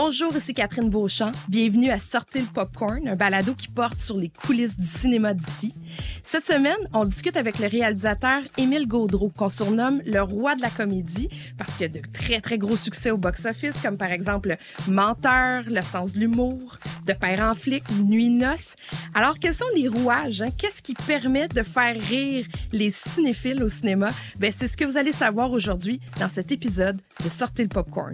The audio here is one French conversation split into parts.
Bonjour, ici Catherine Beauchamp. Bienvenue à Sortir le Popcorn, un balado qui porte sur les coulisses du cinéma d'ici. Cette semaine, on discute avec le réalisateur Émile Gaudreau, qu'on surnomme le roi de la comédie, parce qu'il a de très, très gros succès au box-office, comme par exemple Menteur, Le sens de l'humour, De père en flic Nuit noces. Alors, quels sont les rouages? Hein? Qu'est-ce qui permet de faire rire les cinéphiles au cinéma? Ben, c'est ce que vous allez savoir aujourd'hui dans cet épisode de Sortir le Popcorn.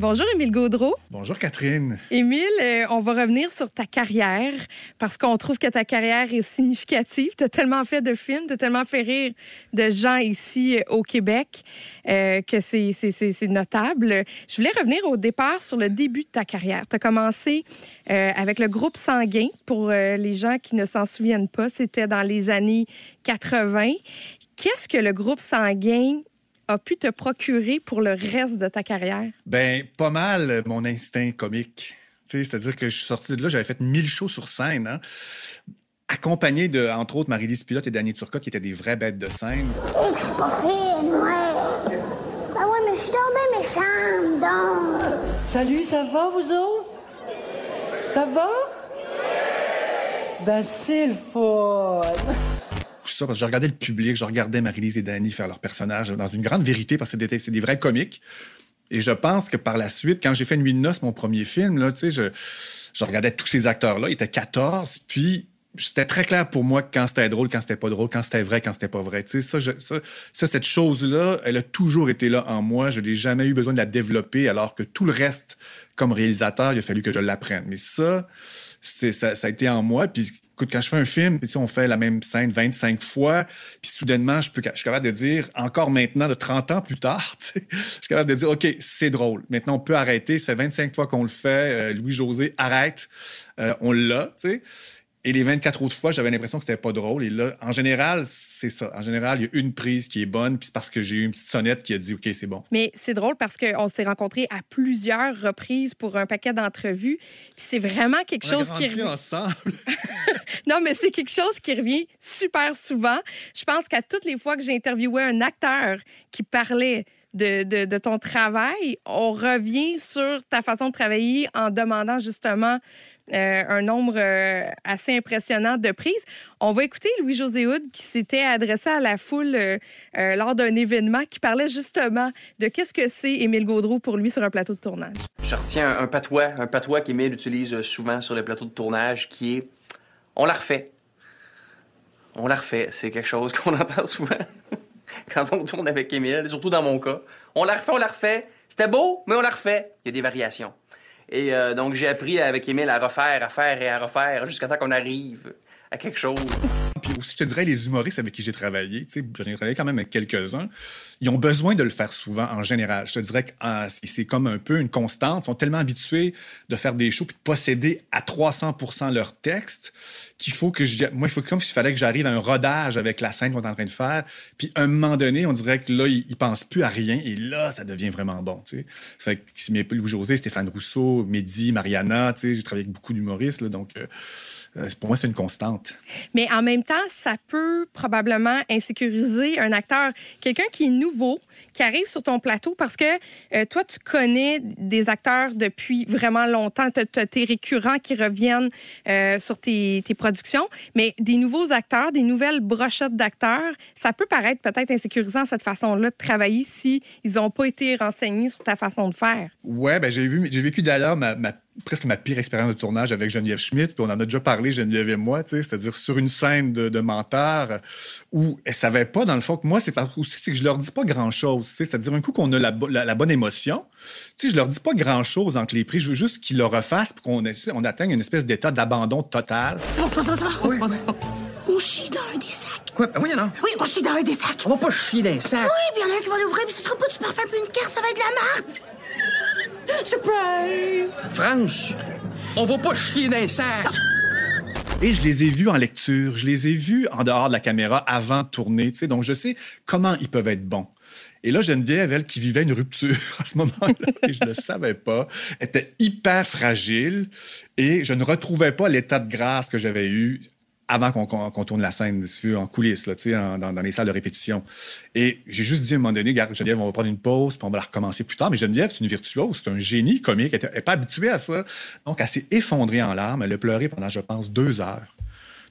Bonjour, Émile Gaudreau. Bonjour, Catherine. Émile, euh, on va revenir sur ta carrière parce qu'on trouve que ta carrière est significative. Tu as tellement fait de films, tu as tellement fait rire de gens ici euh, au Québec euh, que c'est notable. Je voulais revenir au départ sur le début de ta carrière. Tu as commencé avec le groupe Sanguin. Pour les gens qui ne s'en souviennent pas, c'était dans les années 80. Qu'est-ce que le groupe Sanguin a pu te procurer pour le reste de ta carrière? Ben, pas mal euh, mon instinct comique. C'est-à-dire que je suis sorti de là, j'avais fait mille shows sur scène, hein, accompagné de, entre autres, Marie-Lise Pilote et Danny Turcotte, qui étaient des vraies bêtes de scène. Et je suis pas fine, ouais. Ben ouais, mais je suis tombée méchante, donc. Salut, ça va, vous autres? Ça va? Ben, c'est le fun parce que je regardais le public, je regardais Marie-Lise et Danny faire leurs personnages dans une grande vérité, parce que c'est des, vrais comiques. Et je pense que par la suite, quand j'ai fait Nuit de noces, mon premier film, là, tu sais, je, je regardais tous ces acteurs-là, ils étaient 14, puis c'était très clair pour moi quand c'était drôle, quand c'était pas drôle, quand c'était vrai, quand c'était pas vrai. Tu sais, ça, ça, ça, cette chose-là, elle a toujours été là en moi. Je n'ai jamais eu besoin de la développer, alors que tout le reste, comme réalisateur, il a fallu que je l'apprenne. Mais ça, ça, a été en moi. Puis Écoute, quand je fais un film, puis on fait la même scène 25 fois, puis soudainement, je suis capable de dire, encore maintenant, de 30 ans plus tard, je suis capable de dire, OK, c'est drôle. Maintenant, on peut arrêter. Ça fait 25 fois qu'on le fait. Euh, Louis-José, arrête. Euh, on l'a, tu sais. Et les 24 autres fois, j'avais l'impression que c'était pas drôle. Et là, en général, c'est ça. En général, il y a une prise qui est bonne, puis c'est parce que j'ai eu une petite sonnette qui a dit OK, c'est bon. Mais c'est drôle parce qu'on s'est rencontrés à plusieurs reprises pour un paquet d'entrevues. Puis c'est vraiment quelque On chose a qui. ensemble. non, mais c'est quelque chose qui revient super souvent. Je pense qu'à toutes les fois que j'ai interviewé un acteur qui parlait de, de, de, ton travail, on revient sur ta façon de travailler en demandant justement euh, un nombre euh, assez impressionnant de prises. On va écouter Louis-José Houd qui s'était adressé à la foule euh, lors d'un événement qui parlait justement de qu'est-ce que c'est Émile Gaudreau pour lui sur un plateau de tournage. Je retiens un, patois, un patois qu'Émile utilise souvent sur les plateaux de tournage qui est on la refait. On la refait. C'est quelque chose qu'on entend souvent quand on tourne avec Émile, surtout dans mon cas. On la refait, on la refait. C'était beau, mais on la refait. Il y a des variations. Et euh, donc, j'ai appris avec Émile à refaire, à faire et à refaire jusqu'à temps qu'on arrive à quelque chose. Puis aussi, je te dirais, les humoristes avec qui j'ai travaillé, tu sais, j'en ai travaillé quand même avec quelques-uns, ils ont besoin de le faire souvent en général. Je te dirais que ah, c'est comme un peu une constante. Ils sont tellement habitués de faire des shows puis de posséder à 300% leur texte qu'il faut que. Moi, il faut comme s'il fallait que j'arrive à un rodage avec la scène qu'on est en train de faire. Puis à un moment donné, on dirait que là, ils, ne pensent plus à rien et là, ça devient vraiment bon, tu sais. Fait que c'est Louis-José, Stéphane Rousseau, Mehdi, Mariana, j'ai travaillé avec beaucoup d'humoristes, donc... Euh, euh, pour moi, c'est une constante. Mais en même temps, ça peut probablement insécuriser un acteur. Quelqu'un qui est nouveau, qui arrive sur ton plateau parce que euh, toi, tu connais des acteurs depuis vraiment longtemps. Tes récurrents qui reviennent euh, sur tes, productions, mais des nouveaux acteurs, des nouvelles brochettes d'acteurs, ça peut paraître peut-être insécurisant cette façon-là de travailler si ils n'ont pas été renseignés sur ta façon de faire. Ouais, ben j'ai vécu d'ailleurs presque ma pire expérience de tournage avec Geneviève Schmidt, puis on en a déjà parlé, Geneviève et moi, c'est-à-dire sur une scène de, de menteur où elle savait pas, dans le fond, que moi, c'est aussi, que je leur dis pas grand-chose, c'est-à-dire un coup qu'on a la, la, bonne émotion, tu sais, je leur dis pas grand-chose entre les prix, je veux juste qu'ils le refassent pour qu'on on atteigne une espèce d'état d'abandon total. C'est bon, c'est bon, c'est bon, c'est bon. On chie dans un des sacs. Quoi? Ben oui, non. Oui, on chie dans un des sacs. On va pas chier dans un sac. Oui, puis il y en a un qui va l'ouvrir, puis ce sera pas du parfum, puis une carte, ça va être de la merde. Surprise! France, on va pas chier dans les sacs. Et je les ai vus en lecture, je les ai vus en dehors de la caméra avant de tourner, tu sais, donc je sais comment ils peuvent être bons. Et là, Geneviève, elle, qui vivait une rupture à ce moment-là, et je ne le savais pas, était hyper fragile et je ne retrouvais pas l'état de grâce que j'avais eu avant qu'on tourne la scène, en coulisses, là, en- dans, dans les salles de répétition. Et j'ai juste dit à un moment donné, Geneviève, on va prendre une pause, puis on va la recommencer plus tard. Mais Geneviève, c'est une virtuose, c'est un génie comique, elle n'est pas habituée à ça. Donc, elle s'est effondrée en larmes, elle a pleuré pendant, je pense, deux heures.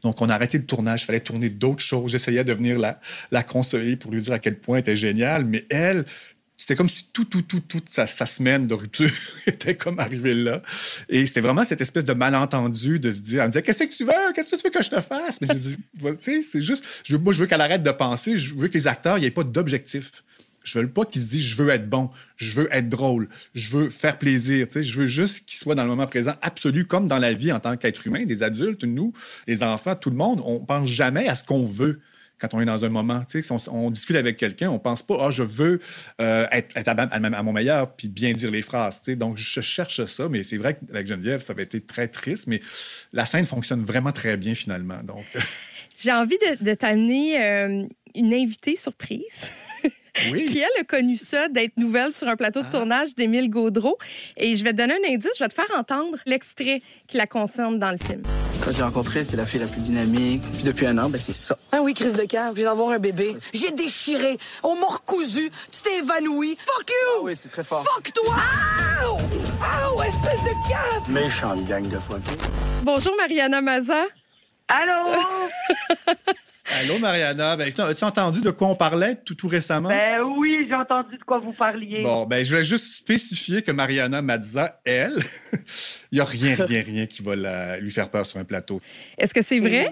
Donc, on a arrêté le tournage, il fallait tourner d'autres choses. J'essayais de venir la, la consoler pour lui dire à quel point elle était géniale, mais elle, c'était comme si tout, tout, tout, toute sa, semaine de rupture était comme arrivée là. Et c'était vraiment cette espèce de malentendu de se dire, elle me disait, qu'est-ce que tu veux? Qu'est-ce que tu veux que je te fasse? Mais je dis, tu sais, c'est juste, je, moi, je veux qu'elle arrête de penser, je veux que les acteurs, il n'y ait pas d'objectif. Je veux pas qu'ils se disent, je veux être bon, je veux être drôle, je veux faire plaisir, je veux juste qu'ils soient dans le moment présent absolu, comme dans la vie en tant qu'être humain, des adultes, nous, les enfants, tout le monde, on pense jamais à ce qu'on veut quand on est dans un moment. Tu sais, on, discute avec quelqu'un, on pense pas, ah, je veux euh, être, à, à mon meilleur, puis bien dire les phrases. Tu sais. Donc, je cherche ça, mais c'est vrai qu'avec Geneviève, ça avait été très triste, mais la scène fonctionne vraiment très bien finalement. Donc, J'ai envie de, de t'amener euh, une invitée surprise. Oui. qui, elle, a connu ça, d'être nouvelle sur un plateau de Ah. tournage d'Émile Gaudreau. Et je vais te donner un indice, je vais te faire entendre l'extrait qui la concerne dans le film. Quand je l'ai rencontrée, c'était la fille la plus dynamique. Puis depuis un an, ben c'est ça. Ah oui, crise de cœur, je viens d'avoir un bébé. J'ai déchiré, on m'a recousu, tu t'es évanoui. Fuck you! Ah oui, c'est très fort. Fuck toi! Ow! Ow, espèce de cave! Méchante gang de fuckers. Bonjour, Mariana Maza. Allô? Allô, Mariana. Ben, tu- as-tu entendu de quoi on parlait tout, tout récemment? ben oui, j'ai entendu de quoi vous parliez. Bon, ben, je voulais juste spécifier que Mariana Mazza, elle, il n'y a rien, rien, rien qui va la- lui faire peur sur un plateau. Est-ce que c'est vrai?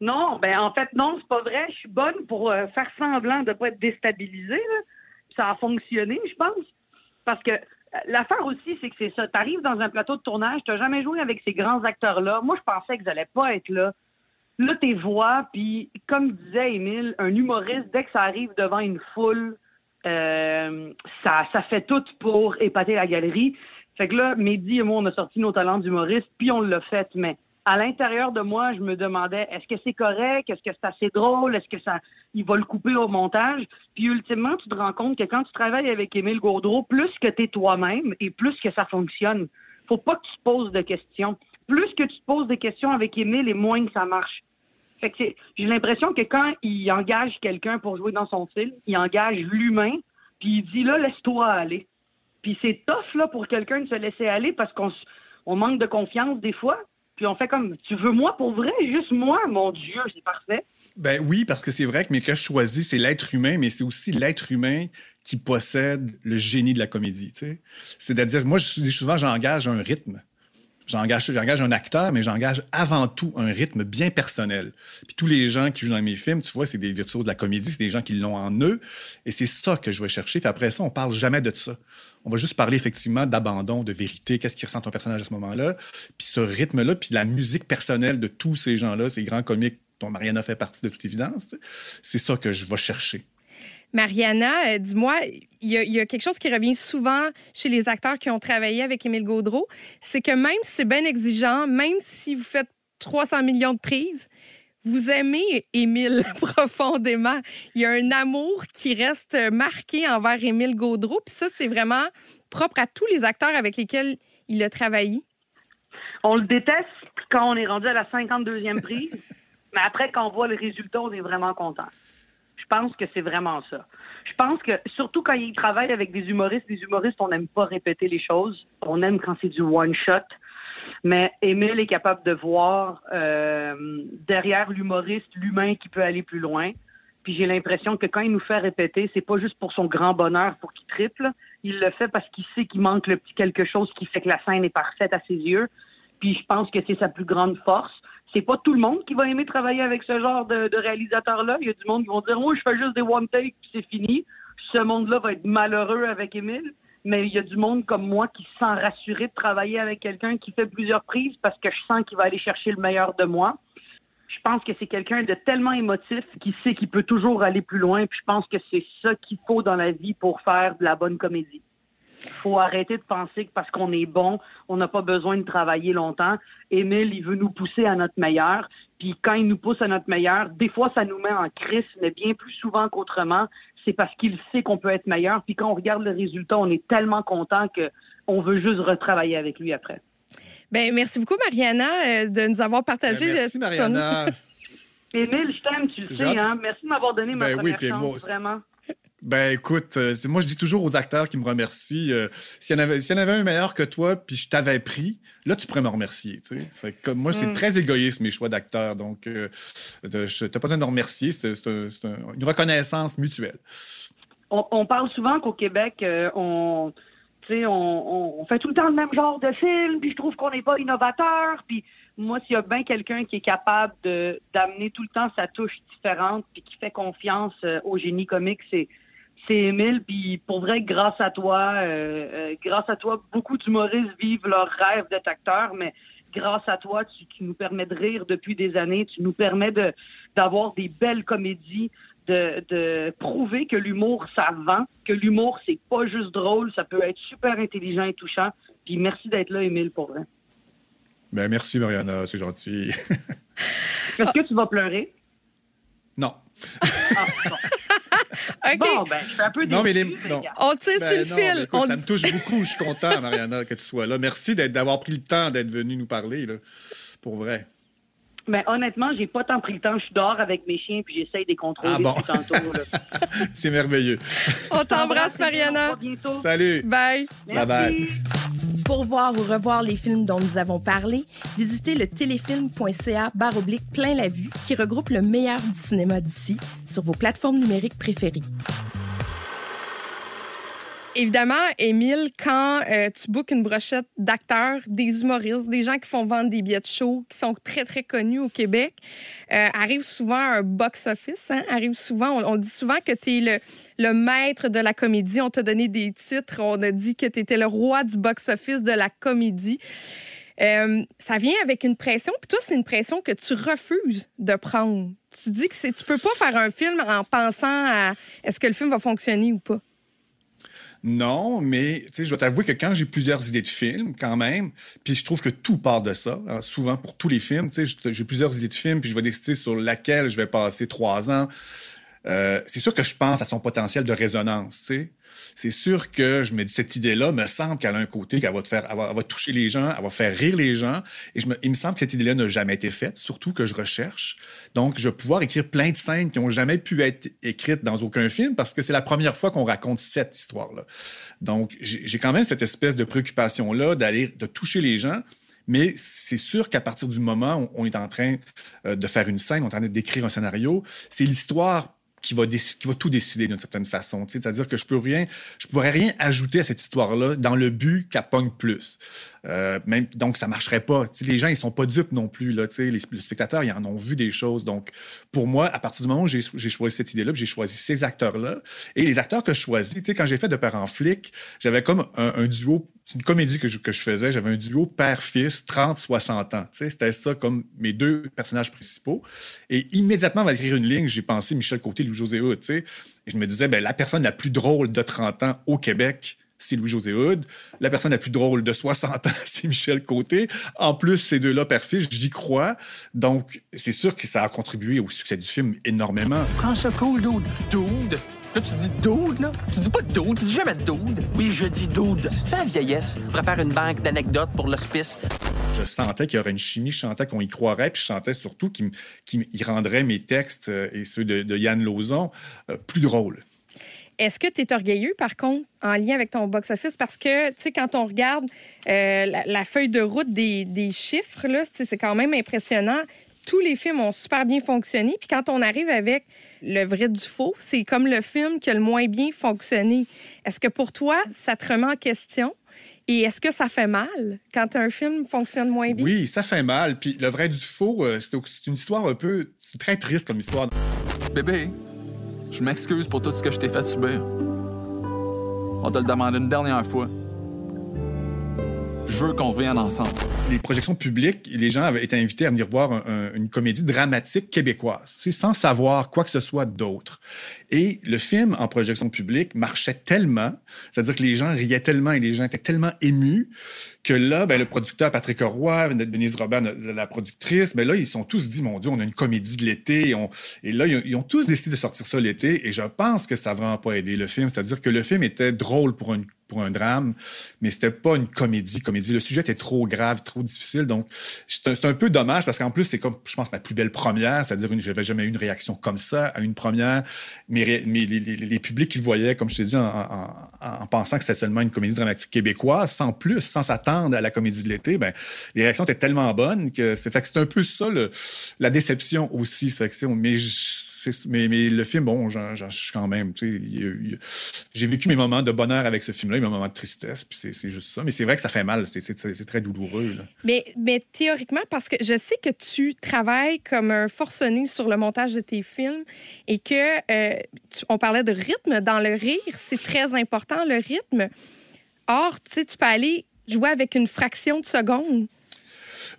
Non, ben en fait, non, c'est pas vrai. Je suis bonne pour euh, faire semblant de pas être déstabilisée. là. Ça a fonctionné, je pense. Parce que euh, l'affaire aussi, c'est que c'est ça. Tu arrives dans un plateau de tournage, tu jamais joué avec ces grands acteurs-là. Moi, je pensais qu'ils n'allaient pas être là. Là, tes voix, puis comme disait Émile, un humoriste, dès que ça arrive devant une foule, euh, ça, ça fait tout pour épater la galerie. Fait que là, Mehdi et moi, on a sorti nos talents d'humoriste, puis on l'a fait. Mais à l'intérieur de moi, je me demandais, est-ce que c'est correct? Est-ce que c'est assez drôle? Est-ce que ça, il va le couper au montage? Puis ultimement, tu te rends compte que quand tu travailles avec Émile Gaudreau, plus que tu es toi-même et plus que ça fonctionne. Faut pas que tu te poses de questions. Plus que tu te poses des questions avec Émile et moins que ça marche. Fait que j'ai l'impression que quand il engage quelqu'un pour jouer dans son film, il engage l'humain, puis il dit là, laisse-toi aller. Puis c'est tough là pour quelqu'un de se laisser aller parce qu'on manque de confiance des fois. Puis on fait comme tu veux moi pour vrai, juste moi, mon Dieu, c'est parfait. Ben oui, parce que c'est vrai que mes que je choisis, c'est l'être humain, mais c'est aussi l'être humain qui possède le génie de la comédie. C'est-à-dire, moi, je souvent, j'engage un rythme. J'engage, j'engage un acteur, mais j'engage avant tout un rythme bien personnel. Puis tous les gens qui jouent dans mes films, tu vois, c'est des virtuoses de la comédie, c'est des gens qui l'ont en eux. Et c'est ça que je vais chercher. Puis après ça, on parle jamais de ça. On va juste parler effectivement d'abandon, de vérité, qu'est-ce qui ressent ton personnage à ce moment-là. Puis ce rythme-là, puis la musique personnelle de tous ces gens-là, ces grands comiques dont Mariana fait partie de toute évidence, c'est ça que je vais chercher. Mariana, euh, dis-moi, il y, a- il y a quelque chose qui revient souvent chez les acteurs qui ont travaillé avec Émile Gaudreau, c'est que même si c'est bien exigeant, même si vous faites 300 millions de prises, vous aimez Émile profondément. Il y a un amour qui reste marqué envers Émile Gaudreau, puis ça, c'est vraiment propre à tous les acteurs avec lesquels il a travaillé. On le déteste quand on est rendu à la 52e prise, mais après, quand on voit le résultat, on est vraiment content. Je pense que c'est vraiment ça. Je pense que, surtout quand il travaille avec des humoristes, les humoristes, on n'aime pas répéter les choses. On aime quand c'est du one-shot. Mais Émile est capable de voir euh, derrière l'humoriste l'humain qui peut aller plus loin. Puis j'ai l'impression que quand il nous fait répéter, c'est pas juste pour son grand bonheur, pour qu'il triple. Il le fait parce qu'il sait qu'il manque le petit quelque chose qui fait que la scène est parfaite à ses yeux. Puis je pense que c'est sa plus grande force. C'est pas tout le monde qui va aimer travailler avec ce genre de, réalisateur-là. Il y a du monde qui vont dire, moi, je fais juste des one take puis c'est fini. Ce monde-là va être malheureux avec Émile. Mais il y a du monde comme moi qui se sent rassuré de travailler avec quelqu'un qui fait plusieurs prises parce que je sens qu'il va aller chercher le meilleur de moi. Je pense que c'est quelqu'un de tellement émotif qui sait qu'il peut toujours aller plus loin. Puis je pense que c'est ça qu'il faut dans la vie pour faire de la bonne comédie. Faut arrêter de penser que parce qu'on est bon, on n'a pas besoin de travailler longtemps. Émile, il veut nous pousser à notre meilleur. Puis quand il nous pousse à notre meilleur, des fois, ça nous met en crise, mais bien plus souvent qu'autrement, c'est parce qu'il sait qu'on peut être meilleur. Puis quand on regarde le résultat, on est tellement content que on veut juste retravailler avec lui après. Ben merci beaucoup, Mariana, euh, de nous avoir partagé Ben, merci, euh, ton- Mariana. Émile, je t'aime, tu le sais, hein. Merci de m'avoir donné ma Ben oui, première puis chance, moi aussi. vraiment. Ben écoute, euh, moi je dis toujours aux acteurs qui me remercient, euh, s'il y, en avait- s'il y en avait un meilleur que toi, puis je t'avais pris, là tu pourrais me remercier. Fait que moi, c'est Mm. très égoïste mes choix d'acteur, donc euh, je- t'as pas besoin de me remercier, c'est c'est un- c'est un- une reconnaissance mutuelle. On, on parle souvent qu'au Québec, euh, on, on, fait tout le temps le même genre de film, puis je trouve qu'on n'est pas innovateur. Puis moi, s'il y a bien quelqu'un qui est capable de d'amener tout le temps sa touche différente, puis qui fait confiance au génie comique, c'est c'est Émile. Puis pour vrai, grâce à toi, euh, euh, grâce à toi, beaucoup d'humoristes vivent leur rêve d'être acteur, mais grâce à toi, tu, tu nous permets de rire depuis des années, tu nous permets de d'avoir des belles comédies, de, de prouver que l'humour, ça vend, que l'humour, c'est pas juste drôle, ça peut être super intelligent et touchant. Puis merci d'être là, Émile, pour vrai. Ben merci Mariana, c'est gentil. Est-ce que tu vas pleurer? non. Ah, bon. OK. Bon, ben, je suis un peu Non, mais les- non. On tire Ben sur le non, fil. ben écoute, On ça dit- me touche beaucoup, je suis content Mariana que tu sois là. Merci d'être- d'avoir pris le temps d'être venu nous parler, là, pour vrai. Mais honnêtement, j'ai pas tant pris le temps. Je suis dehors avec mes chiens, puis j'essaye de les contrôler Ah bon? tantôt. C'est merveilleux. On t'embrasse, Mariana. À bientôt. Salut. Bye. Bye bye. Pour voir ou revoir les films dont nous avons parlé, visitez le téléfilm.ca baroblique plein la vue qui regroupe le meilleur du cinéma d'ici sur vos plateformes numériques préférées. Évidemment, Émile, quand euh, tu bookes une brochette d'acteurs, des humoristes, des gens qui font vendre des billets de show, qui sont très, très connus au Québec, euh, arrive souvent un box-office. Hein, arrive souvent, on, on dit souvent que tu es le, le maître de la comédie. On t'a donné des titres. On a dit que tu étais le roi du box-office de la comédie. Euh, ça vient avec une pression, puis toi, c'est une pression que tu refuses de prendre. Tu dis que tu peux pas faire un film en pensant à est-ce que le film va fonctionner ou pas. Non, mais je dois t'avouer que quand j'ai plusieurs idées de films, quand même, puis je trouve que tout part de ça. Alors, souvent, pour tous les films, j'ai plusieurs idées de films, puis je vais décider sur laquelle je vais passer trois ans. Euh, c'est sûr que je pense à son potentiel de résonance. C'est sûr que je me dis, cette idée-là me semble qu'elle a un côté qu'elle va elle va, toucher les gens, elle va faire rire les gens. Et il me semble que cette idée-là n'a jamais été faite, surtout que je recherche. Donc, je vais pouvoir écrire plein de scènes qui n'ont jamais pu être écrites dans aucun film parce que c'est la première fois qu'on raconte cette histoire-là. Donc, j'ai j'ai quand même cette espèce de préoccupation-là d'aller, de toucher les gens. Mais c'est sûr qu'à partir du moment où on est en train euh, de faire une scène, on est en train d'écrire un scénario, c'est l'histoire qui va, tout décider d'une certaine façon. C'est-à-dire que je peux rien, je pourrais rien ajouter à cette histoire-là dans le but qu'elle pogne plus. Euh, donc, ça marcherait pas. Les gens, ils sont pas dupes non plus. Là, les, les spectateurs, ils en ont vu des choses. Donc, pour moi, à partir du moment où j'ai choisi cette idée-là, j'ai choisi ces acteurs-là, et les acteurs que je choisis, quand j'ai fait De Père en flic, j'avais comme un, duo, c'est une comédie que je, faisais, j'avais un duo père-fils, 30-60 ans. C'était ça comme mes deux personnages principaux. Et immédiatement, avant d'écrire une ligne, j'ai pensé Michel Côté, Louis-José Hood. Et je me disais, ben, la personne la plus drôle de 30 ans au Québec, c'est Louis-José Hood. La personne la plus drôle de 60 ans, c'est Michel Côté. En plus, ces deux-là, père-fils, j'y crois. Donc, c'est sûr que ça a contribué au succès du film énormément. Prends ça cool, dude. Dude? Là, tu dis dude, là? Tu dis pas dude, tu dis jamais dude. Oui, je dis dude. Si tu à la vieillesse, prépare une banque d'anecdotes pour l'hospice. Je sentais qu'il y aurait une chimie, je sentais qu'on y croirait, puis je sentais surtout qu'il rendrait mes textes euh, et ceux de, de Yann Lauzon euh, plus drôles. Est-ce que tu es orgueilleux, par contre, en lien avec ton box-office? Parce que, tu sais, quand on regarde euh, la, la feuille de route des, des chiffres, là, c'est quand même impressionnant. Tous les films ont super bien fonctionné. Puis quand on arrive avec le vrai du faux, c'est comme le film qui a le moins bien fonctionné. Est-ce que pour toi, ça te remet en question? Et est-ce que ça fait mal quand un film fonctionne moins bien? Oui, ça fait mal. Puis le vrai du faux, euh, c'est c'est une histoire un peu c'est très triste comme histoire. Bébé, je m'excuse pour tout ce que je t'ai fait subir. On te le demande une dernière fois. Je veux qu'on revienne ensemble. Les projections publiques, les gens avaient été invités à venir voir un- un- une comédie dramatique québécoise, sans savoir quoi que ce soit d'autre. Et le film en projection publique marchait tellement, c'est-à-dire que les gens riaient tellement et les gens étaient tellement émus que là, ben, le producteur Patrick Roy, Denise Robert, la productrice, ben là, ils sont tous dit, mon Dieu, on a une comédie de l'été. Et, là, ils ont, ils ont tous décidé de sortir ça l'été. Et je pense que ça n'a vraiment pas aidé le film. C'est-à-dire que le film était drôle pour une pour un drame, mais c'était pas une comédie. Comédie, le sujet était trop grave, trop difficile. Donc, c'est un, peu dommage parce qu'en plus, c'est comme, je pense, ma plus belle première, c'est-à-dire que j'avais jamais eu une réaction comme ça à une première. Mais, les, publics qui le voyaient, comme je t'ai dit, en, pensant que c'était seulement une comédie dramatique québécoise, sans plus, sans s'attendre à la comédie de l'été, ben, les réactions étaient tellement bonnes que c'est fait un peu ça, la déception aussi. C'est que mais mais, le film, bon, j'en suis quand même. J'ai vécu mes moments de bonheur avec ce film-là, mes moments de tristesse, puis c'est juste ça. Mais c'est vrai que ça fait mal, c'est très douloureux. Mais, mais théoriquement, parce que je sais que tu travailles comme un forcené sur le montage de tes films et que euh, on parlait de rythme. Dans le rire, c'est très important, le rythme. Or, tu sais, tu peux aller jouer avec une fraction de seconde.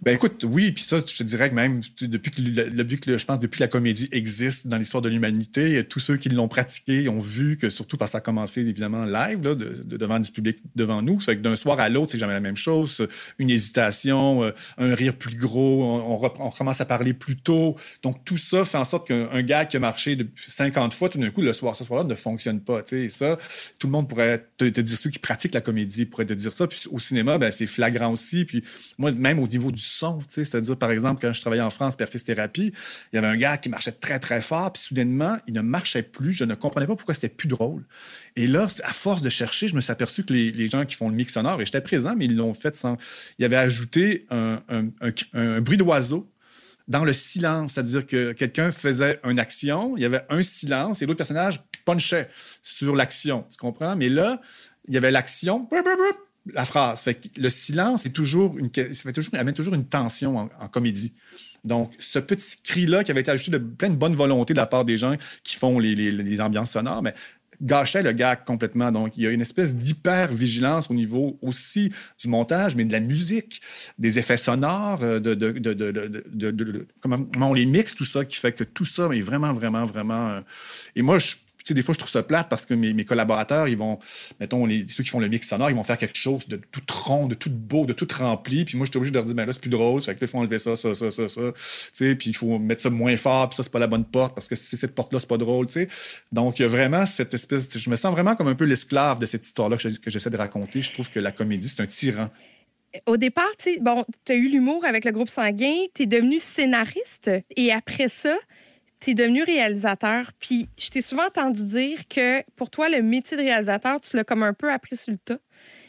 Ben écoute, oui, puis ça, je te dirais que même depuis que, le, je pense, depuis la comédie existe dans l'histoire de l'humanité, tous ceux qui l'ont pratiqué ont vu que, surtout parce que ça a commencé évidemment live, là, de, devant du public devant nous, fait que d'un soir à l'autre, c'est jamais la même chose. Une hésitation, euh, un rire plus gros, on, on, commence à parler plus tôt. Donc tout ça fait en sorte qu'un gars qui a marché 50 fois, tout d'un coup, le soir, ce soir-là, ne fonctionne pas. Et ça, tout le monde pourrait te, dire, ceux qui pratiquent la comédie pourraient te dire ça. Puis au cinéma, ben, c'est flagrant aussi. Puis moi, même au niveau du son. C'est-à-dire, par exemple, quand je travaillais en France, Perfis Thérapie, il y avait un gars qui marchait très, très fort, puis soudainement, il ne marchait plus. Je ne comprenais pas pourquoi c'était plus drôle. Et là, à force de chercher, je me suis aperçu que les, gens qui font le mix sonore, et j'étais présent, mais ils l'ont fait sans. Ils avaient ajouté un, bruit d'oiseau dans le silence, c'est-à-dire que quelqu'un faisait une action, il y avait un silence et l'autre personnage punchait sur l'action. Tu comprends? Mais là, il y avait l'action, la phrase. Fait le silence est toujours une, ça fait toujours, amène toujours une tension en, comédie. Donc, ce petit cri-là qui avait été ajouté de plein de bonne volonté de la part des gens qui font les, ambiances sonores, mais gâchait le gag complètement. Donc, il y a une espèce d'hyper-vigilance au niveau aussi du montage, mais de la musique, des effets sonores, euh, de, de, comment, on les mixe, tout ça, qui fait que tout ça est vraiment, vraiment, vraiment... Euh, et moi, je des fois, je trouve ça plate parce que mes, collaborateurs, ils vont, mettons, les, ceux qui font le mix sonore, ils vont faire quelque chose de tout rond, de tout beau, de tout rempli. Puis moi, je suis obligé de leur dire, ben là, c'est plus drôle. Fait que là, il faut enlever ça, ça, ça, ça, ça. puis il faut mettre ça moins fort, puis ça, c'est pas la bonne porte parce que si cette porte-là, c'est pas drôle, tu sais. Donc, il y a vraiment cette espèce, je me sens vraiment comme un peu l'esclave de cette histoire-là que j'essaie de raconter. Je trouve que la comédie, c'est un tyran au départ, tu bon, as eu l'humour avec le groupe sanguin, tu es devenu scénariste et après ça, tu es devenu réalisateur, puis je t'ai souvent entendu dire que pour toi, le métier de réalisateur, tu l'as comme un peu appris sur le tas.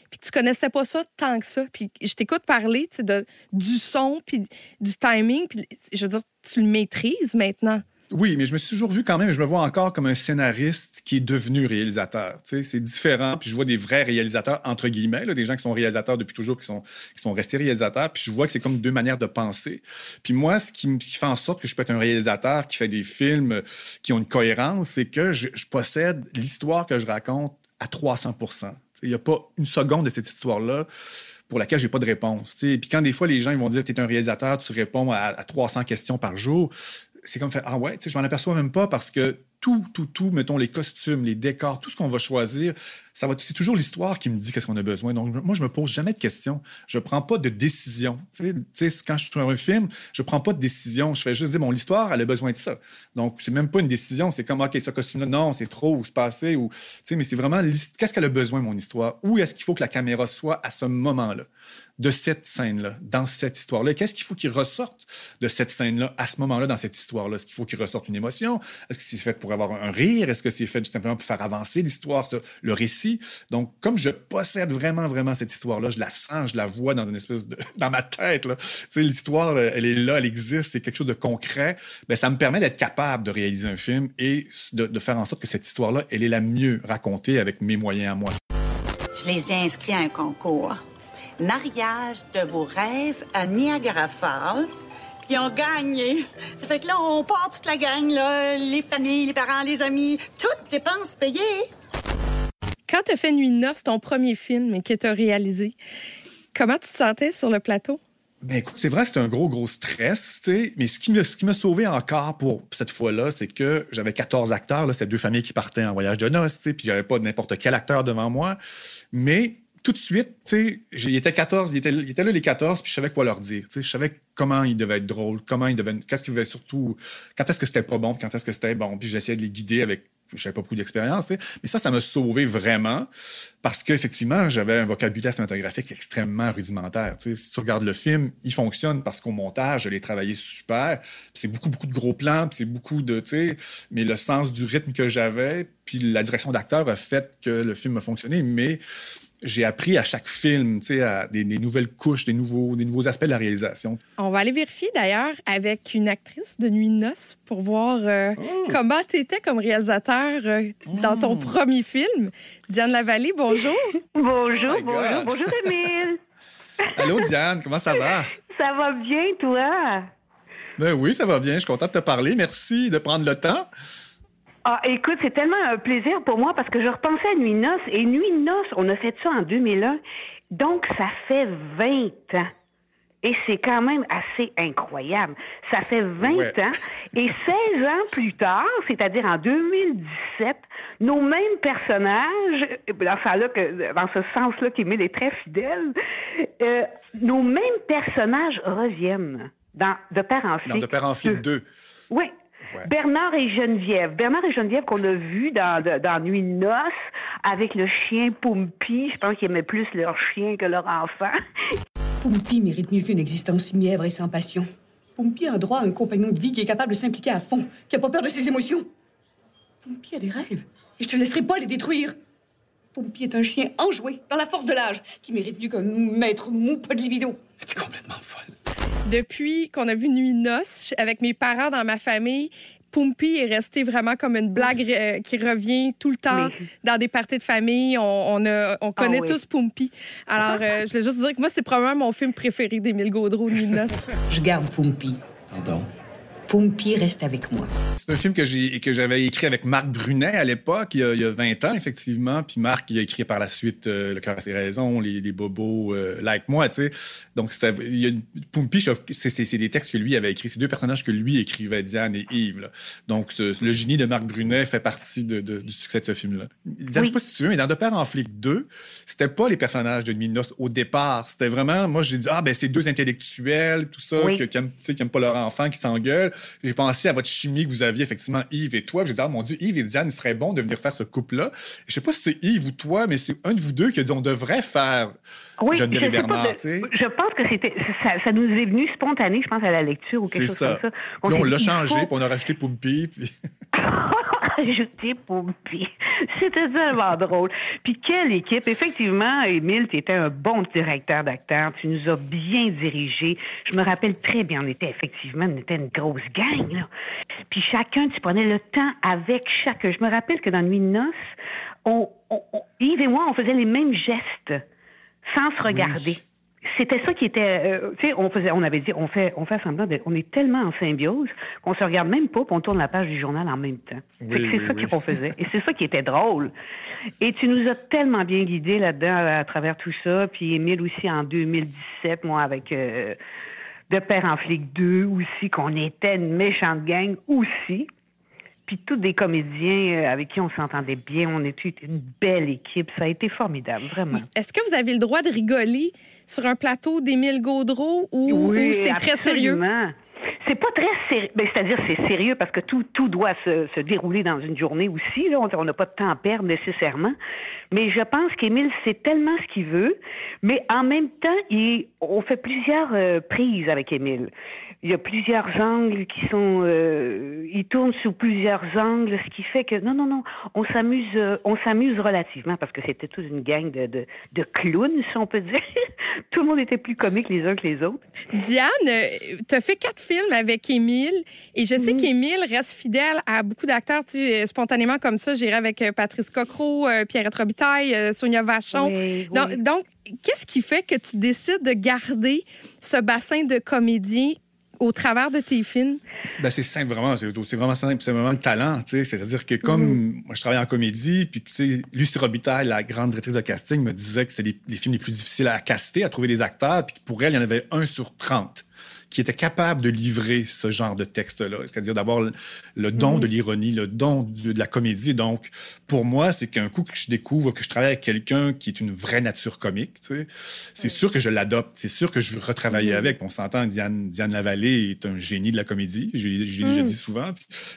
Puis tu connaissais pas ça tant que ça. Puis je t'écoute parler de, du son, puis du timing, puis je veux dire, tu le maîtrises maintenant. Oui, mais je me suis toujours vu quand même, je me vois encore comme un scénariste qui est devenu réalisateur. C'est différent. Puis je vois des vrais réalisateurs, entre guillemets, des gens qui sont réalisateurs depuis toujours, qui sont, restés réalisateurs. Puis je vois que c'est comme deux manières de penser. Puis moi, ce qui, fait en sorte que je peux être un réalisateur qui fait des films qui ont une cohérence, c'est que je, possède l'histoire que je raconte à 300 Il n'y a pas une seconde de cette histoire-là pour laquelle j'ai pas de réponse. Puis quand des fois les gens ils vont dire tu es un réalisateur, tu réponds à 300 questions par jour, c'est comme faire Ah ouais, je m'en aperçois même pas parce que tout, tout, tout, mettons les costumes, les décors, tout ce qu'on va choisir, ça c'est toujours l'histoire qui me dit qu'est-ce qu'on a besoin. Donc, moi, je me pose jamais de questions. Je prends pas de décision. Tu sais, quand je suis sur un film, je prends pas de décision. Je fais juste dire, bon, l'histoire, elle a besoin de ça. Donc, c'est même pas une décision. C'est comme, OK, ce costume-là, non, c'est trop, ou se passer, ou, tu mais c'est vraiment, qu'est-ce qu'elle a besoin, mon histoire? Où est-ce qu'il faut que la caméra soit à ce moment-là? De cette scène-là, dans cette histoire-là? Qu'est-ce qu'il faut qu'il ressorte de cette scène-là, à ce moment-là, dans cette histoire-là? Est-ce qu'il faut qu'il ressorte une émotion? Est-ce que c'est fait pour avoir un rire? Est-ce que c'est fait simplement pour faire avancer l'histoire, le récit? Donc, comme je possède vraiment, vraiment cette histoire-là, je la sens, je la vois dans une espèce de... dans ma tête. Tu sais, l'histoire, elle est là, elle existe, c'est quelque chose de concret. Ben, ça me permet d'être capable de réaliser un film et de, de faire en sorte que cette histoire-là, elle est la mieux racontée avec mes moyens à moi. Je les ai inscrits à un concours mariage de vos rêves à Niagara Falls. Puis on gagné. Ça fait que là, on part toute la gang, là, les familles, les parents, les amis, toutes dépenses payées. Quand tu as fait Nuit de noces, ton premier film que tu as réalisé, comment tu te sentais sur le plateau? Ben écoute, c'est vrai que c'était un gros, gros stress, tu sais, mais ce qui, m'a, sauvé encore pour cette fois-là, c'est que j'avais 14 acteurs, là, c'est deux familles qui partaient en voyage de noces, tu sais, puis j'avais pas n'importe quel acteur devant moi. Mais tout de suite, tu sais, il était 14, il était, là les 14, puis je savais quoi leur dire. Tu sais, je savais comment ils devaient être drôles, comment ils devaient, qu'est-ce qu'ils devaient surtout, quand est-ce que c'était pas bon, quand est-ce que c'était bon, puis j'essayais de les guider avec j'avais pas beaucoup d'expérience, tu sais. mais ça, ça m'a sauvé vraiment parce qu'effectivement, j'avais un vocabulaire cinématographique extrêmement rudimentaire. Tu sais. Si tu regardes le film, il fonctionne parce qu'au montage, je l'ai travaillé super. C'est beaucoup, beaucoup de gros plans, c'est beaucoup de, tu sais, mais le sens du rythme que j'avais, puis la direction d'acteur a fait que le film a fonctionné. Mais j'ai appris à chaque film, tu sais, à des, des nouvelles couches, des nouveaux, des nouveaux aspects de la réalisation. On va aller vérifier d'ailleurs avec une actrice de Nuit de noces pour voir euh, Oh. comment tu étais comme réalisateur euh, dans ton premier film. Diane Lavallée, bonjour. Bonjour, Oh bonjour, God. bonjour Émile. Allô, Diane, comment ça va? Ça va bien, toi? Ben oui, ça va bien. Je suis content de te parler. Merci de prendre le temps. Ah, écoute, c'est tellement un plaisir pour moi parce que je repensais à Nuit de Noces et Nuit de Noces, on a fait ça en 2001. Donc, ça fait 20 ans. Et c'est quand même assez incroyable. Ça fait 20 Ouais. ans. Et 16 ans plus tard, c'est-à-dire en 2017, nos mêmes personnages, dans, ça là que, dans ce sens-là qu'Émile est très fidèle, euh, nos mêmes personnages reviennent dans De Père en Dans flic. De Père en flic 2. Oui. Ouais. Bernard et Geneviève. Bernard et Geneviève qu'on a vus dans, dans Nuit de noces avec le chien Poumpi. Je pense qu'ils aimaient plus leur chien que leur enfant. Poumpi mérite mieux qu'une existence mièvre et sans passion. Poumpi a droit à un compagnon de vie qui est capable de s'impliquer à fond, qui a pas peur de ses émotions. Poumpi a des rêves, et je te laisserai pas les détruire. Poumpi est un chien enjoué, dans la force de l'âge, qui mérite mieux qu'un maître mou pas de libido. T'es complètement folle. Depuis qu'on a vu Nuit de noces avec mes parents dans ma famille, Poumpi est resté vraiment comme une blague euh, qui revient tout le temps Oui. dans des parties de famille. On, on, a- on connaît oui. tous Poumpi. Alors, euh, je voulais juste dire que moi, c'est probablement mon film préféré d'Émile Gaudreau, Nuit de noces. Je garde Poumpi. Pardon? Poumpi reste avec moi. C'est un film que j'ai que j'avais écrit avec Marc Brunet à l'époque, il, y a- il y a 20 ans, effectivement. Puis Marc, il a écrit par la suite euh, Le cœur a ses raisons, Les, les bobos, euh, Like moi, tu sais. Donc, il y a une, Poumpi, je- c'est, des textes que lui avait écrits. C'est deux personnages que lui écrivait, Diane et Yves. là. Donc, ce- le génie de Marc Brunet fait partie de- de- du succès de ce film-là. Je sais pas si tu veux, mais dans De Père en flic 2, c'était pas les personnages de noces au départ. C'était vraiment, moi, j'ai dit, ah, ben, c'est deux intellectuels, tout ça, Oui. qui, aiment, tu sais, qui pas leur enfant, qui s'engueulent. J'ai pensé à votre chimie que vous aviez, effectivement, Yves et toi. Puis J'ai dit, ah, mon Dieu, Yves et Diane, il serait bon de venir faire ce couple-là. Je sais pas si c'est Yves ou toi, mais c'est un de vous deux qui a dit, on devrait faire Oui, Geneviève je et pas, Bernard, de-. Je pense que c'était ça, ça nous est venu spontané, je pense, à la lecture ou quelque chose ça. comme ça. Puis là, on l'a changé, faut- puis on a rajouté Poumpi. Puis... Ajouter Pompey. C'était tellement drôle. Puis quelle équipe. Effectivement, Émile, tu étais un bon directeur d'acteur. Tu nous as bien dirigés. Je me rappelle très bien, on était effectivement, on était une grosse gang. Là. Puis chacun, tu prenais le temps avec chacun. Je me rappelle que dans Nuit de noces, on, on- on- Yves et moi, on faisait les mêmes gestes sans se regarder. C'était ça qui était, euh, tu sais, on faisait, on avait dit, on fait, on fait semblant, de, on est tellement en symbiose qu'on se regarde même pas, puis on tourne la page du journal en même temps. Oui, c'est oui, ça oui. qu'on faisait, et c'est ça qui était drôle. Et tu nous as tellement bien guidés là-dedans à, à travers tout ça, puis Émile aussi en 2017, moi avec euh, De Père en flic 2 aussi, qu'on était une méchante gang aussi. Puis tous des comédiens euh, avec qui on s'entendait bien, on était une belle équipe, ça a été formidable, vraiment. Est-ce que vous avez le droit de rigoler sur un plateau d'Émile Gaudreau ou, Oui, c'est très sérieux? C'est pas très sérieux. Ben, c'est-à-dire, c'est sérieux parce que tout, tout doit se, se dérouler dans une journée aussi. Là. On on n'a pas de temps à perdre nécessairement. Mais je pense qu'Émile sait tellement ce qu'il veut. Mais en même temps, il, on fait plusieurs euh, prises avec Émile. Il y a plusieurs angles qui sont... euh, il tourne sous plusieurs angles, ce qui fait que... Non, non, non. On s'amuse euh, on s'amuse relativement parce que c'était toute une gang de, de, de clowns, si on peut dire. Tout le monde était plus comique les uns que les autres. Diane, tu as fait quatre films avec Émile et je sais qu'Émile reste fidèle à beaucoup d'acteurs. Spontanément comme ça, j'irai avec euh, Patrice Cocro, euh, Pierrette Robitaille, euh, Sonia Vachon. Oui, Donc, oui. donc, qu'est-ce qui fait que tu décides de garder ce bassin de comédiens au travers de tes films? Ben, c'est simple, vraiment. C'est vraiment simple. C'est vraiment le talent, tu sais. C'est-à-dire que comme Mhm. moi, je travaille en comédie, puis tu sais, Lucie Robitaille, la grande directrice de casting, me disait que c'était les, les films les plus difficiles à caster, à trouver des acteurs, puis pour elle, il y en avait un sur 30. Qui était capable de livrer ce genre de texte-là, c'est-à-dire d'avoir le, don de l'ironie, le don de, de la comédie. Donc, pour moi, c'est qu'un coup que je découvre que je travaille avec quelqu'un qui est une vraie nature comique, tu sais, c'est sûr que je l'adopte, c'est sûr que je veux retravailler avec. On s'entend, Diane, Diane Lavallée est un génie de la comédie, je, je déjà Mm. dit souvent.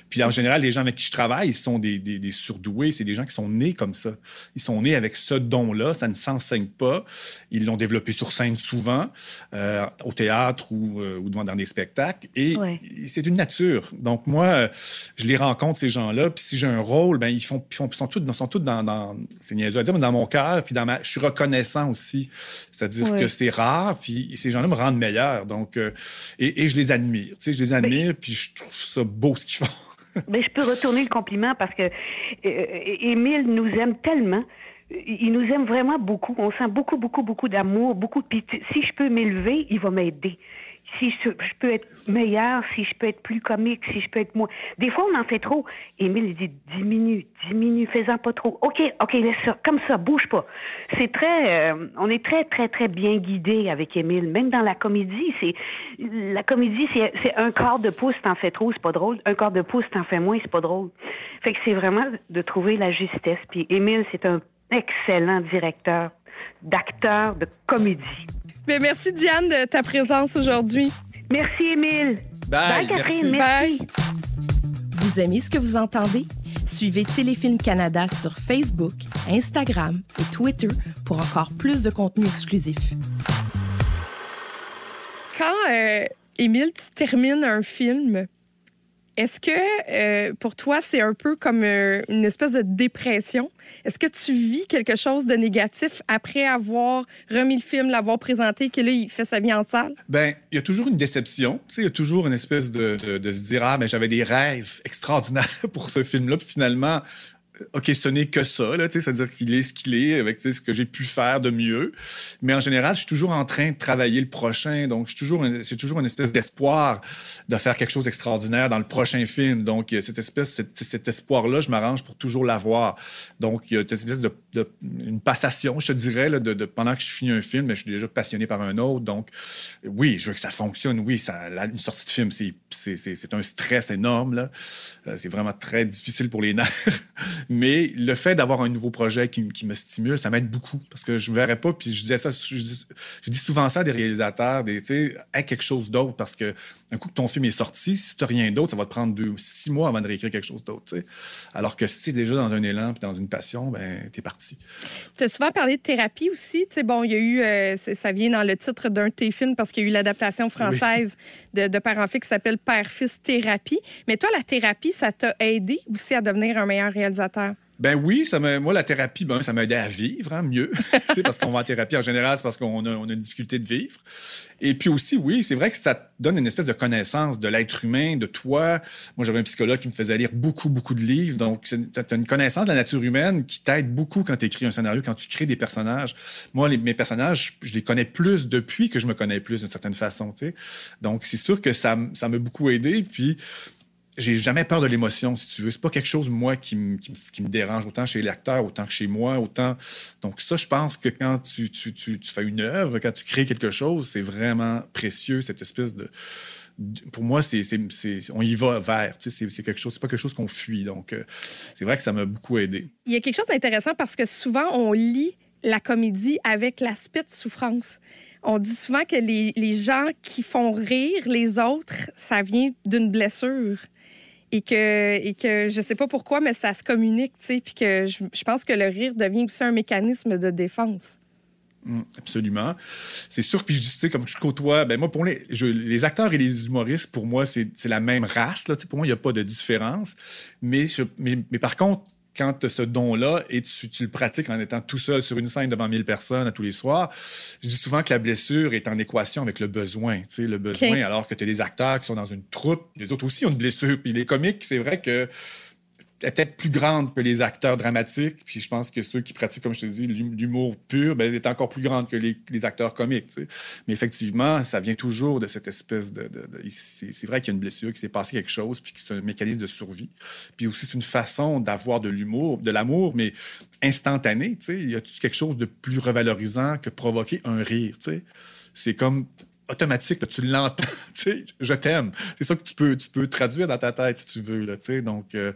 Puis en général, les gens avec qui je travaille, ils sont des, des- des surdoués, c'est des gens qui sont nés comme ça. Ils sont nés avec ce don-là, ça ne s'enseigne pas. Ils l'ont développé sur scène souvent, euh, au théâtre ou, euh, ou devant dans des spectacles. Et Ouais. c'est une nature. Donc moi, euh, je les rencontre, ces gens-là, puis si j'ai un rôle, ben ils font, ils font, ils sont tous, sont tous dans, dans c'est niaiseux à dire, mais dans mon cœur, puis dans ma, je suis reconnaissant aussi. C'est-à-dire Ouais. que c'est rare, puis ces gens-là me rendent meilleur. Donc, euh, et, et je les admire. Tu sais, je les admire, puis je trouve ça beau ce qu'ils font. Mais je peux retourner le compliment parce que euh, Émile nous aime tellement. Il nous aime vraiment beaucoup. On sent beaucoup, beaucoup, beaucoup d'amour, beaucoup. Puis tu- si je peux m'élever, il va m'aider. Si je, peux être meilleur, si je peux être plus comique, si je peux être moins. Des fois, on en fait trop. Émile, il dit diminue, diminue, fais-en pas trop. OK, OK, laisse ça, comme ça, bouge pas. C'est très. euh, on est très, très, très bien guidé avec Émile. Même dans la comédie, c'est. La comédie, c'est c'est un quart de pouce, t'en fais trop, c'est pas drôle. Un quart de pouce, t'en fais moins, c'est pas drôle. Fait que c'est vraiment de trouver la justesse. Puis Émile, c'est un excellent directeur d'acteur de comédie. Mais merci, Diane, de ta présence aujourd'hui. Merci, Émile. Bye, Catherine. merci. Merci. Vous aimez ce que vous entendez? Suivez Téléfilm Canada sur Facebook, Instagram et Twitter pour encore plus de contenu exclusif. Quand, euh, Émile, tu termines un film, est-ce que euh, pour toi, c'est un peu comme euh, une espèce de dépression? Est-ce que tu vis quelque chose de négatif après avoir remis le film, l'avoir présenté, que là, il fait sa vie en salle? Ben, il y a toujours une déception. Il y a toujours une espèce de, se dire ah, mais j'avais des rêves extraordinaires pour ce film-là, puis finalement. OK, ce n'est que ça, c'est-à-dire qu'il est ce qu'il est avec ce que j'ai pu faire de mieux. Mais en général, je suis toujours en train de travailler le prochain. Donc, une- c'est toujours une espèce d'espoir de faire quelque chose d'extraordinaire dans le prochain film. Donc, cette espèce, cet, espoir-là, je m'arrange pour toujours l'avoir. Donc, il y a cette espèce de, une passation, je te dirais, de, pendant que je finis un film, je suis déjà passionné par un autre. Donc, oui, je veux que ça fonctionne. Oui, une sortie de film, c'est, un stress énorme. Euh, c'est vraiment très difficile pour les nerfs. Mais le fait d'avoir un nouveau projet qui, me stimule, ça m'aide beaucoup. Parce que je ne verrais pas, puis je disais ça, je, dis- je dis souvent ça à des réalisateurs, des, tu sais, aie quelque chose d'autre. Parce que un coup que ton film est sorti, si tu n'as rien d'autre, ça va te prendre deux, six mois avant de réécrire quelque chose d'autre. tu sais. Alors que si tu es déjà dans un élan puis dans une passion, ben, tu es parti. Tu as souvent parlé de thérapie aussi. Tu sais, bon, il y a eu, euh, ça vient dans le titre d'un de tes films parce qu'il y a eu l'adaptation française de, de Père en Fille qui s'appelle Père-Fils Thérapie. Mais toi, la thérapie, ça t'a aidé aussi à devenir un meilleur réalisateur? Ben oui, ça moi, la thérapie, ben, ça m'a aidé à vivre hein, mieux. Parce qu'on va en thérapie en général, c'est parce qu'on a, une difficulté de vivre. Et puis aussi, oui, c'est vrai que ça donne une espèce de connaissance de l'être humain, de toi. Moi, j'avais un psychologue qui me faisait lire beaucoup, beaucoup de livres. Donc, tu as une connaissance de la nature humaine qui t'aide beaucoup quand tu écris un scénario, quand tu crées des personnages. Moi, mes personnages, je les connais plus depuis que je me connais plus d'une certaine façon. Tu sais. Donc, c'est sûr que ça, ça m'a beaucoup aidé. Puis, j'ai jamais peur de l'émotion, si tu veux. C'est pas quelque chose, moi, qui, me- dérange autant chez l'acteur, autant que chez moi, autant. Donc, ça, je pense que quand tu, fais une œuvre, quand tu crées quelque chose, c'est vraiment précieux, cette espèce de. Pour moi, c'est, on y va vers. C'est, quelque chose, c'est pas quelque chose qu'on fuit. Donc, euh, c'est vrai que ça m'a beaucoup aidé. Il y a quelque chose d'intéressant parce que souvent, on lit la comédie avec l'aspect de souffrance. On dit souvent que les gens qui font rire les autres, ça vient d'une blessure. Et que, et que je sais pas pourquoi, mais ça se communique, tu sais. Puis que je, je pense que le rire devient aussi un mécanisme de défense. Mm, absolument. C'est sûr, puis je dis, tu sais, comme je côtoie, ben moi, pour les, les acteurs et les humoristes, pour moi, c'est la même race. Là, tu sais, pour moi, il n'y a pas de différence. Mais, je- mais, mais par contre, quand tu as ce don-là et tu, tu le pratiques en étant tout seul sur une scène devant 1000 personnes à tous les soirs, je dis souvent que la blessure est en équation avec le besoin. Tu sais, le besoin, alors que tu as des acteurs qui sont dans une troupe, les autres aussi ont une blessure. Puis les comiques, c'est vrai que peut-être plus grande que les acteurs dramatiques. Puis je pense que ceux qui pratiquent, comme je te dis, l'hum- l'humour pur, ben, est encore plus grande que les, acteurs comiques. tu sais. Mais effectivement, ça vient toujours de cette espèce de. c'est vrai qu'il y a une blessure, qu'il s'est passé quelque chose, puis que c'est un mécanisme de survie. Puis aussi, c'est une façon d'avoir de l'humour, de l'amour, mais instantané. tu sais. Y a quelque chose de plus revalorisant que provoquer un rire? tu sais? C'est comme automatique, là, tu l'entends, je t'aime. C'est ça que tu peux, tu peux traduire dans ta tête si tu veux, là. Donc, euh,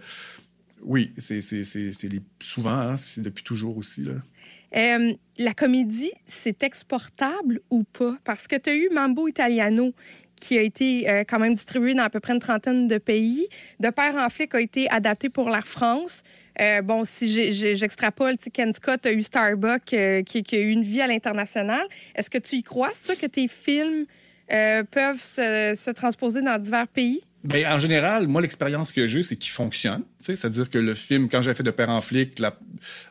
oui, c'est souvent, hein, c'est depuis toujours aussi, là. Euh, la comédie, c'est exportable ou pas? Parce que tu as eu Mambo Italiano qui a été euh, quand même distribué dans à peu près une trentaine de pays. De Père en flic a été adapté pour la France. Euh, bon, si j'extrapole, Ken Scott a eu Starbuck qui, a eu une vie à l'international. Est-ce que tu y crois, ça, que tes films peuvent se transposer dans divers pays? Ben, en général, moi, l'expérience que j'ai, c'est qu'il fonctionne. C'est-à-dire que le film, quand j'avais fait de Père en flic, la-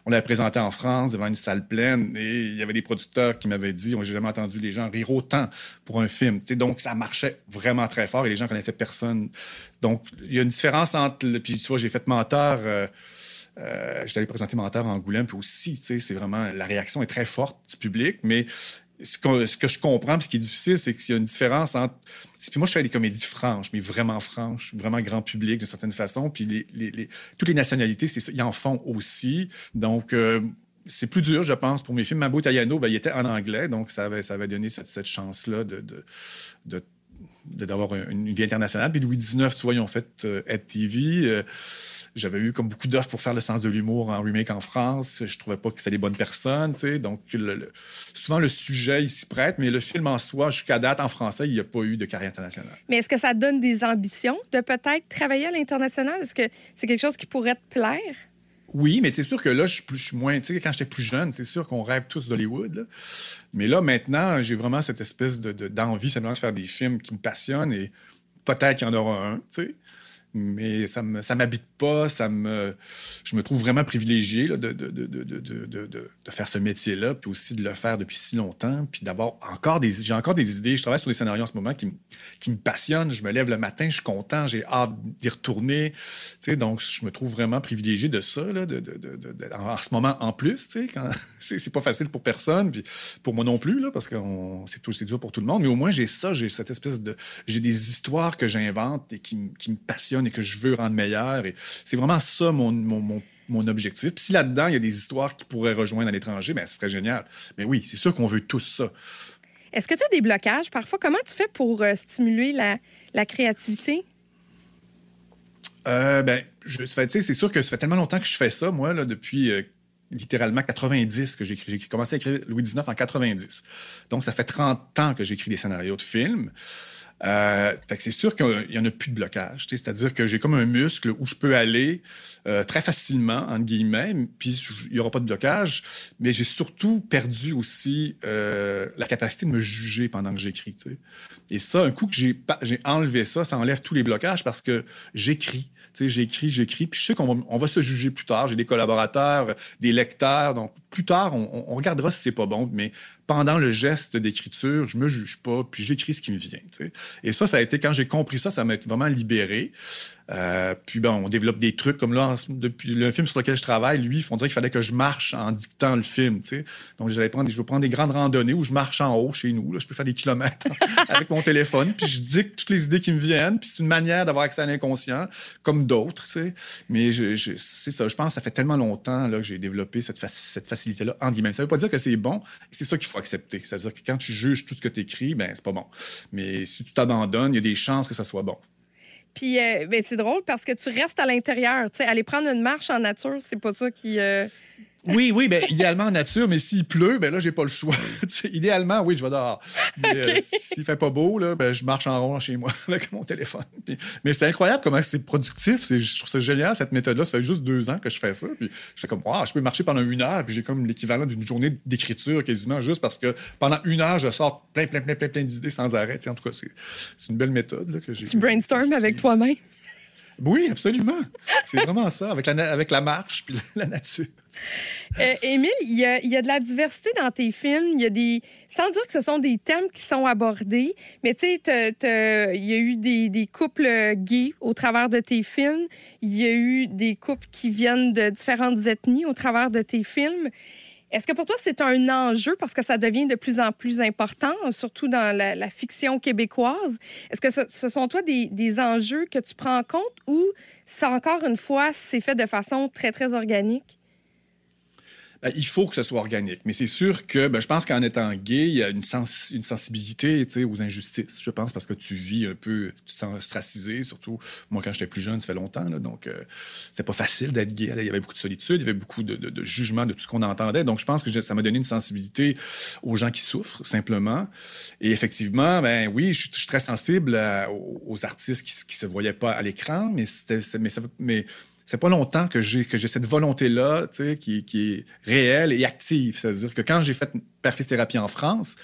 on l'avait présenté en France devant une salle pleine et il y avait des producteurs qui m'avaient dit, j'ai jamais entendu les gens rire autant pour un film. Tu sais, donc, ça marchait vraiment très fort et les gens connaissaient personne. Donc, il y a une différence entre... Puis, tu vois, j'ai fait Menteur... euh, euh, J'étais allé présenter Menteur à Angoulême, puis aussi, tu sais, c'est vraiment... La réaction est très forte du public, mais ce que, je comprends, ce qui est difficile, c'est qu'il y a une différence entre. Puis moi, je fais des comédies franches, mais vraiment franches, vraiment grand public d'une certaine façon. Puis toutes les nationalités, c'est ça, ils en font aussi. Donc, euh, c'est plus dur, je pense, pour mes films. Mambo Italiano, ben, il était en anglais, donc ça avait, ça avait donné cette, chance-là de. d'avoir une, vie internationale. Puis Louis XIX, tu vois, ils ont fait. Euh, j'avais eu comme beaucoup d'offres pour faire le sens de l'humour en remake en France. Je trouvais pas que c'était les bonnes personnes, tu sais. Donc, le- le- souvent, le sujet, il s'y prête, mais le film en soi, jusqu'à date, en français, il n'y a pas eu de carrière internationale. Mais est-ce que ça donne des ambitions de peut-être travailler à l'international? Est-ce que c'est quelque chose qui pourrait te plaire? Oui, mais c'est sûr que là, je suis, plus, je suis moins. Tu sais, quand j'étais plus jeune, c'est sûr qu'on rêve tous d'Hollywood. Mais là, maintenant, j'ai vraiment cette espèce de, de- d'envie simplement de faire des films qui me passionnent et peut-être qu'il y en aura un, tu sais. Mais ça ne m'habite pas, ça me, je me trouve vraiment privilégié là, de, de, de, de, faire ce métier-là, puis aussi de le faire depuis si longtemps, puis d'avoir encore des... J'ai encore des idées, je travaille sur des scénarios en ce moment qui, qui me passionnent, je me lève le matin, je suis content, j'ai hâte d'y retourner, tu sais, donc je me trouve vraiment privilégié de ça, là, en, ce moment en plus, tu sais, quand c'est pas facile pour personne, puis pour moi non plus, là, parce que c'est dur pour tout le monde, mais au moins j'ai ça, j'ai cette espèce de... J'ai des histoires que j'invente et qui, qui me passionnent et que je veux rendre meilleures, et c'est vraiment ça mon, mon, mon, mon objectif. Puis si là-dedans, il y a des histoires qui pourraient rejoindre à l'étranger, ben, ce serait génial. Mais oui, c'est sûr qu'on veut tous ça. Est-ce que tu as des blocages parfois? Comment tu fais pour euh, stimuler la, la créativité? Euh, ben, je, c'est sûr que ça fait tellement longtemps que je fais ça, moi, là, depuis euh, littéralement 90 que j'écris. J'ai commencé à écrire Louis XIX en 90. Donc, ça fait 30 ans que j'écris des scénarios de films. Euh, c'est sûr qu'il y en a plus de blocage. C'est-à-dire que j'ai comme un muscle où je peux aller euh, très facilement, entre guillemets, puis il n'y aura pas de blocage, mais j'ai surtout perdu aussi euh, la capacité de me juger pendant que j'écris. Et ça, un coup que j'ai enlevé ça, ça enlève tous les blocages parce que j'écris. J'écris, j'écris, puis je sais qu'on va, se juger plus tard. J'ai des collaborateurs, des lecteurs, donc plus tard, on- on regardera si c'est pas bon, mais pendant le geste d'écriture, je me juge pas, puis j'écris ce qui me vient. Et ça, ça a été, quand j'ai compris ça, ça m'a vraiment libéré. Euh, puis bon, on développe des trucs comme là, depuis le film sur lequel je travaille, lui, on dirait qu'il fallait que je marche en dictant le film. tu sais. Donc, j'allais prendre, je vais prendre des grandes randonnées où je marche en haut chez nous. Là, je peux faire des kilomètres avec mon téléphone, puis je dicte toutes les idées qui me viennent. Puis c'est une manière d'avoir accès à l'inconscient, comme d'autres. Mais je, je- c'est ça, je pense ça fait tellement longtemps là, que j'ai développé cette facilité-là en guillemets. Ça veut pas dire que c'est bon, c'est ça qu'il faut accepter. C'est-à-dire que quand tu juges tout ce que tu écris, ben c'est pas bon. Mais si tu t'abandonnes, il y a des chances que ça soit bon. Puis, euh, ben, c'est drôle parce que tu restes à l'intérieur. Tu sais, aller prendre une marche en nature, c'est pas ça qui. euh, Oui, oui, ben, idéalement en nature, mais s'il pleut, ben là, j'ai pas le choix. Idéalement, oui, je vais dehors. Mais euh, Ok. s'il fait pas beau, là, ben, je marche en rond chez moi avec mon téléphone. Puis- mais c'est incroyable comment c'est productif. C'est- Je trouve ça génial, cette méthode-là. Ça fait juste deux ans que je fais ça. Puis je fais comme, wow, je peux marcher pendant une heure, puis j'ai comme l'équivalent d'une journée d'écriture quasiment, juste parce que pendant une heure, je sors plein, plein, plein, plein, plein d'idées sans arrêt. Tu sais, en tout cas, c'est- c'est une belle méthode là, que j'ai. Tu brainstorm avec toi-même? Oui, absolument. C'est vraiment ça, avec la, marche puis la, nature. Euh, Émile, il y, a, de la diversité dans tes films. Il y a des. Sans dire que ce sont des thèmes qui sont abordés, mais tu sais, il y a eu des, des couples gays au travers de tes films. Il y a eu des couples qui viennent de différentes ethnies au travers de tes films. Est-ce que pour toi, c'est un enjeu parce que ça devient de plus en plus important, surtout dans la, fiction québécoise? Est-ce que ce, ce sont, toi, des, des enjeux que tu prends en compte ou, ça, encore une fois, c'est fait de façon très, très organique? Ben, il faut que ce soit organique. Mais c'est sûr que ben, je pense qu'en étant gay, il y a une, sens une sensibilité aux injustices, je pense, parce que tu vis un peu, tu te sens ostracisé, surtout moi quand j'étais plus jeune, ça fait longtemps, donc euh, c'était pas facile d'être gay. Il y avait beaucoup de solitude, il y avait beaucoup de, de, jugement de tout ce qu'on entendait. Donc je pense que ça m'a donné une sensibilité aux gens qui souffrent, simplement. Et effectivement, ben oui, je, suis très sensible aux, artistes qui, qui se voyaient pas à l'écran, mais, mais c'est pas longtemps que j'ai que j'ai cette volonté là, tu sais, qui, qui, est réelle et active. C'est-à-dire que quand j'ai fait thérapie en France,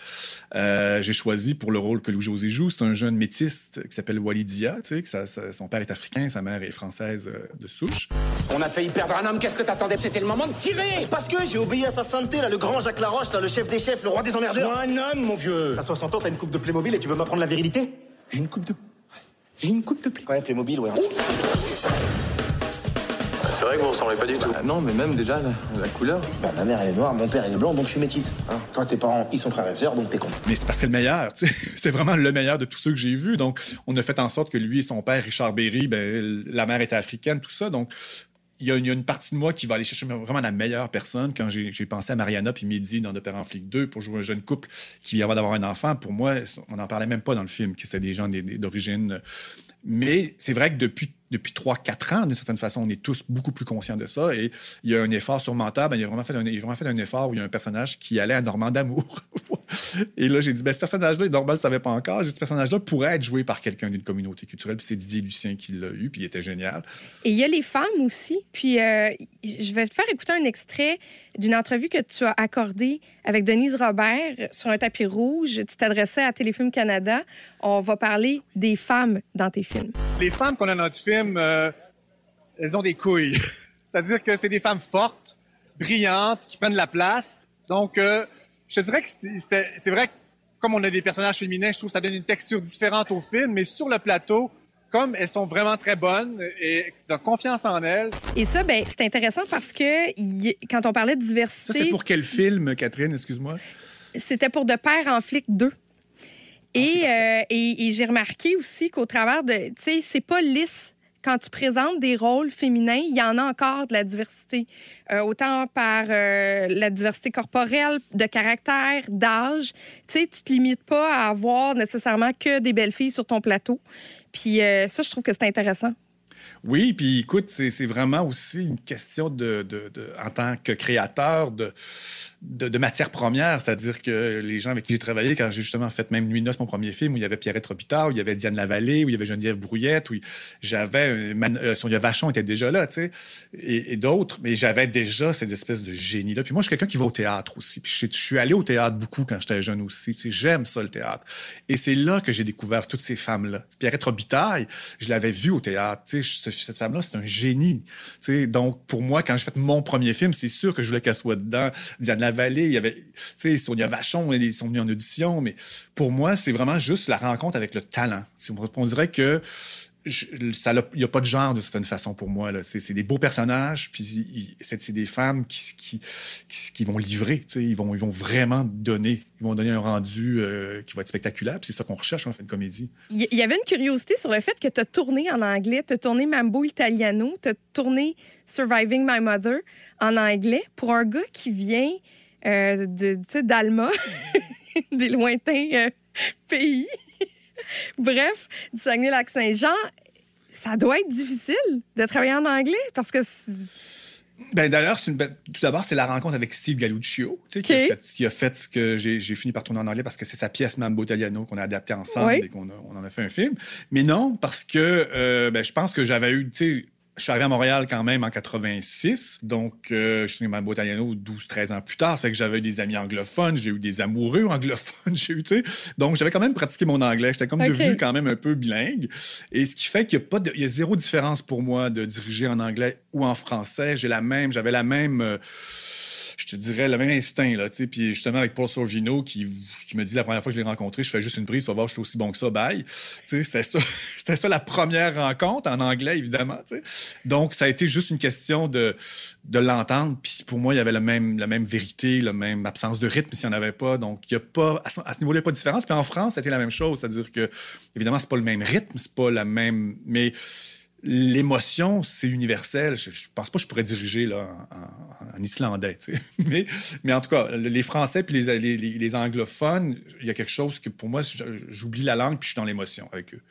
euh, j'ai choisi pour le rôle que Louis-José joue, c'est un jeune métiste qui s'appelle Walidia, tu sais, que ça, son père est africain, sa mère est française euh, de souche. On a failli perdre un homme, qu'est-ce que t'attendais? C'était le moment de tirer Parce que j'ai obéi à sa santé, là, le grand Jacques Laroche, là, le chef des chefs, le roi des emmerdeurs. Sois un homme, mon vieux À 60 ans, t'as une coupe de Playmobil et tu veux m'apprendre la virilité J'ai une coupe de... J'ai une coupe de Playmobil. Ouais, Playmobil, ouais. C'est vrai que vous ressemblez pas du tout. Bah non, mais même déjà la, couleur. Bah, ma mère elle est noire, mon père il est blanc, donc je suis métisse. Hein. Toi tes parents ils sont frères et sœurs, donc t'es con. Mais c'est parce que c'est le meilleur. C'est vraiment le meilleur de tous ceux que j'ai vus. Donc on a fait en sorte que lui et son père Richard Berry, ben, la mère était africaine, tout ça. Donc il y, a une, partie de moi qui va aller chercher vraiment la meilleure personne. Quand j'ai pensé à Mariana puis Midi dans De Père en Flic 2 pour jouer un jeune couple qui vient d'avoir un enfant, pour moi, on n'en parlait même pas dans le film, que c'est des gens d'origine. Mais c'est vrai que depuis depuis 3-4 ans, d'une certaine façon, on est tous beaucoup plus conscients de ça. Et il y a un effort surmontable. Il a un, il a vraiment fait un effort où il y a un personnage qui allait à Normand d'amour. et là, j'ai dit, ben, ce personnage-là, Normand ne le savait pas encore. Ce personnage-là pourrait être joué par quelqu'un d'une communauté culturelle. Puis c'est Didier Lucien qui l'a eu, puis il était génial. Et il y a les femmes aussi. Puis euh, je vais te faire écouter un extrait d'une entrevue que tu as accordée avec Denise Robert sur un tapis rouge. Tu t'adressais à Téléfilm Canada. On va parler des femmes dans tes films. Les femmes qu'on a dans notre film, euh, elles ont des couilles. C'est-à-dire que c'est des femmes fortes, brillantes, qui prennent la place. Donc, euh, je te dirais que c'est vrai que comme on a des personnages féminins, je trouve que ça donne une texture différente au film, mais sur le plateau, comme elles sont vraiment très bonnes et ils ont confiance en elles. Et ça, ben, c'est intéressant parce que quand on parlait de diversité. Ça, c'est pour quel film, Catherine, excuse-moi? C'était pour De Père en flic 2. Et, euh, et, et j'ai remarqué aussi qu'au travers de. Tu sais, c'est pas lisse quand tu présentes des rôles féminins, il y en a encore de la diversité, euh, autant par euh, la diversité corporelle, de caractère, d'âge. Tu sais, tu te limites pas à avoir nécessairement que des belles filles sur ton plateau. Puis euh, ça, je trouve que c'est intéressant. Oui, puis écoute, c'est vraiment aussi une question de, en tant que créateur de, de, matière première, c'est-à-dire que les gens avec qui j'ai travaillé, quand j'ai justement fait même Nuit Noce, mon premier film, où il y avait Pierrette Robitaille, où il y avait Diane Lavallée, où il y avait Geneviève Brouillette, où j'avais euh, Sonia Vachon était déjà là, tu sais, et, d'autres, mais j'avais déjà ces espèces de génies-là. Puis moi, je suis quelqu'un qui va au théâtre aussi. Puis je, suis allé au théâtre beaucoup quand j'étais jeune aussi. Tu sais, j'aime ça le théâtre. Et c'est là que j'ai découvert toutes ces femmes-là. Pierrette Robitaille, je l'avais vue au théâtre. Tu sais, cette femme-là, c'est un génie. Tu sais, donc pour moi, quand j'ai fait mon premier film, c'est sûr que je voulais qu'elle soit dedans. Diane Il y avait, tu sais, Sonia Vachon, ils sont venus en audition, mais pour moi, c'est vraiment juste la rencontre avec le talent. On dirait que il n'y a pas de genre de certaine façon pour moi. C'est des beaux personnages, puis c'est des femmes qui, qui, qui, vont livrer. Ils vont, ils vont vraiment donner. Ils vont donner un rendu euh, qui va être spectaculaire. C'est ça qu'on recherche on fait une comédie. Il y avait une curiosité sur le fait que tu as tourné en anglais, tu as tourné Mambo Italiano, tu as tourné Surviving My Mother en anglais pour un gars qui vient euh, d'Alma, des lointains euh, pays. Bref, du Saguenay-Lac-Saint-Jean, ça doit être difficile de travailler en anglais parce que. Ben, D'ailleurs, tout d'abord, c'est la rencontre avec Steve Galluccio, qui, a fait, ce que j'ai fini par tourner en anglais parce que c'est sa pièce Mambo Italiano qu'on a adaptée ensemble et qu'on on en a fait un film. Mais non, parce que euh, ben, je pense que j'avais eu, je suis arrivé à Montréal quand même en 86, donc euh, je suis ma Italiano 12-13 ans plus tard. Ça fait que j'avais eu des amis anglophones, j'ai eu des amoureux anglophones, j'ai eu, tu sais. Donc j'avais quand même pratiqué mon anglais. J'étais comme devenu quand même un peu bilingue. Et ce qui fait qu'il y a pas de, il y a zéro différence pour moi de diriger en anglais ou en français. J'ai la même, j'avais la même. Euh, je te dirais, le même instinct. Là, puis justement, avec Paul Sorvino, qui, qui, me dit la première fois que je l'ai rencontré, je fais juste une prise, tu vas voir, je suis aussi bon que ça, bye. C'était ça, ça la première rencontre, en anglais, évidemment. Donc, ça a été juste une question de, de l'entendre. Puis pour moi, il y avait la même, la même vérité, la même absence de rythme s'il n'y en avait pas. Donc, il y a pas, à ce, niveau-là, il n'y a pas de différence. Puis en France, c'était la même chose. C'est-à-dire que, évidemment, c'est pas le même rythme, c'est pas la même. Mais l'émotion, c'est universel. Je, je pense pas que je pourrais diriger là, en, islandais, mais, en tout cas, les Français puis les, anglophones, il y a quelque chose que pour moi, j'oublie la langue puis je suis dans l'émotion avec eux.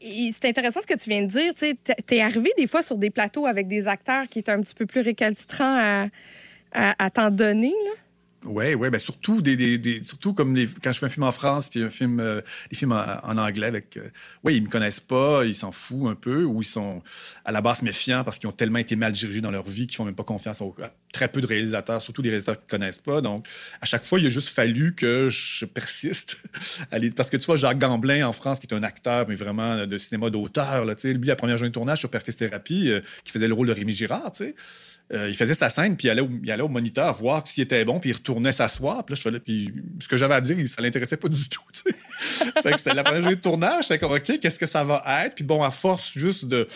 C'est intéressant ce que tu viens de dire. Tu t'es arrivé des fois sur des plateaux avec des acteurs qui étaient un petit peu plus récalcitrants à, à, à t'en donner. Là? Oui, oui, ben surtout des, surtout comme les- quand je fais un film en France puis un film, euh, des films en, anglais avec, euh, ils me connaissent pas, ils s'en foutent un peu ou ils sont à la base méfiants parce qu'ils ont tellement été mal dirigés dans leur vie qu'ils font même pas confiance au, à très peu de réalisateurs, surtout des réalisateurs qui connaissent pas. Donc, à chaque fois, il a juste fallu que je persiste. parce que tu vois, Jacques Gamblin en France, qui est un acteur, mais vraiment de cinéma d'auteur, lui, la première journée de tournage sur Perfect Thérapie, euh, qui faisait le rôle de Rémi Girard, tu sais. Euh, il faisait sa scène, puis il allait, au, il allait au moniteur voir s'il était bon, puis il retournait s'asseoir. Puis là, je faisais, puis ce que j'avais à dire, ça l'intéressait pas du tout. fait que c'était la première journée de tournage. J'étais comme, OK, qu'est-ce que ça va être? Puis bon, à force juste de,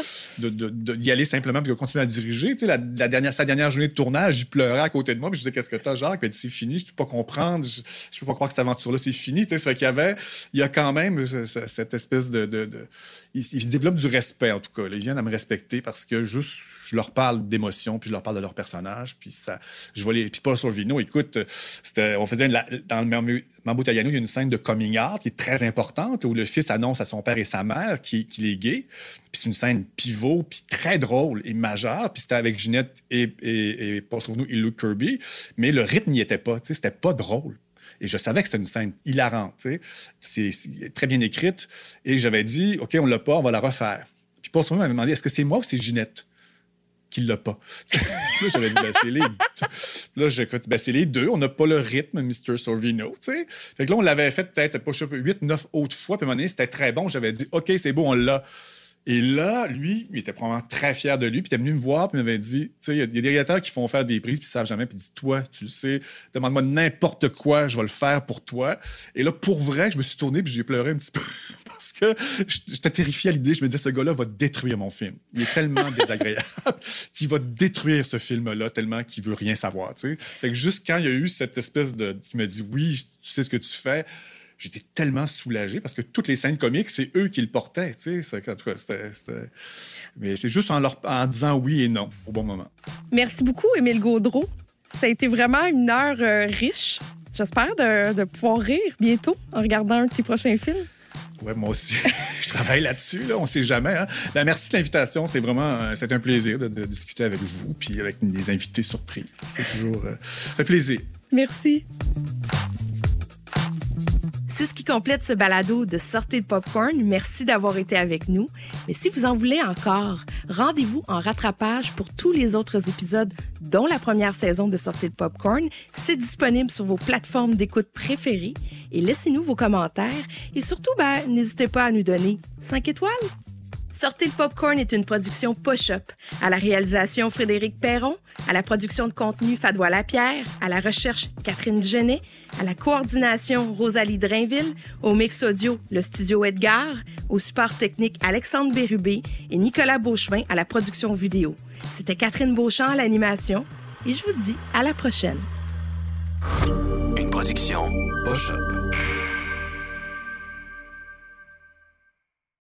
aller simplement, puis de continuer à diriger. Tu sais, la, dernière, sa dernière journée de tournage, il pleurait à côté de moi, puis je disais, qu'est-ce que t'as, Jacques? Puis c'est fini, je peux pas comprendre, je, je peux pas croire que cette aventure-là, c'est fini. Tu sais, fait qu'il y avait, il y a quand même ce- ce- cette espèce de. de- il, se développe du respect, en tout cas. Ils viennent à me respecter parce que juste, je leur parle d'émotion, puis je leur parle de leur personnage, puis ça, je vois les. Puis Paul Sorvino, écoute, on faisait dans le Mambo Mambo Italiano, il y a une scène de coming out qui est très importante où le fils annonce à son père et sa mère qu'il est gay. Puis c'est une scène pivot, puis très drôle et majeure. Puis c'était avec Ginette et, et, et Paul Sorvino et Luke Kirby. Mais le rythme n'y était pas. C'était pas drôle. Et je savais que c'était une scène hilarante. C'est très bien écrite. Et j'avais dit, OK, on l'a pas, on va la refaire. Puis Paul m'avait demandé, est-ce que c'est moi ou c'est Ginette? Qui l'a pas? là, j'avais dit, ben, c'est les Là, j'écoute, ben, c'est les deux. On n'a pas le rythme, Mr. Sorvino. Fait que là, on l'avait fait peut-être, pas, 8, 9 autres fois. Puis à un moment donné, c'était très bon. J'avais dit, OK, c'est beau, on l'a. Et là, lui, il était probablement très fier de lui. Puis il était venu me voir, puis il m'avait dit, tu sais, il y a- il y, a des réalisateurs qui font faire des prises, puis ils savent jamais. Puis il dit, toi, tu le sais, demande-moi n'importe quoi, je vais le faire pour toi. Et là, pour vrai, je me suis tourné, puis j'ai pleuré un petit peu. Parce que j'étais terrifié à l'idée. Je me disais, ce gars-là va détruire mon film. Il est tellement désagréable qu'il va détruire ce film-là tellement qu'il veut rien savoir, tu sais. Fait que juste quand il y a eu cette espèce de... qui me dit, oui, tu sais ce que tu fais, j'étais tellement soulagé parce que toutes les scènes comiques, c'est eux qui le portaient, tu sais. En tout cas, Mais c'est juste en, leur... en disant oui et non au bon moment. Merci beaucoup, Émile Gaudreau. Ça a été vraiment une heure euh, riche. J'espère de, de pouvoir rire bientôt en regardant un de tes prochains films. Ouais, moi aussi, je travaille là-dessus, là, on sait jamais. Hein. Ben, merci de l'invitation, c'est vraiment euh, c'est un plaisir de, de discuter avec vous, puis avec des invités surprises. C'est toujours... euh, ça fait plaisir. Merci. C'est ce qui complète ce balado de Sortez de Popcorn. Merci d'avoir été avec nous. Mais si vous en voulez encore, rendez-vous en rattrapage pour tous les autres épisodes, dont la première saison de Sortez de Popcorn. C'est disponible sur vos plateformes d'écoute préférées. Et laissez-nous vos commentaires. Et surtout, ben, n'hésitez pas à nous donner 5 étoiles. Sortez le popcorn est une production Push-Up. À la réalisation, Frédéric Perron. À la production de contenu, Fadois Lapierre. À la recherche, Catherine Genet. À la coordination, Rosalie Drainville. Au mix audio, le studio Edgar. Au support technique, Alexandre Bérubé. Et Nicolas Beauchemin à la production vidéo. C'était Catherine Beauchamp à l'animation. Et je vous dis à la prochaine. Une production Push Up.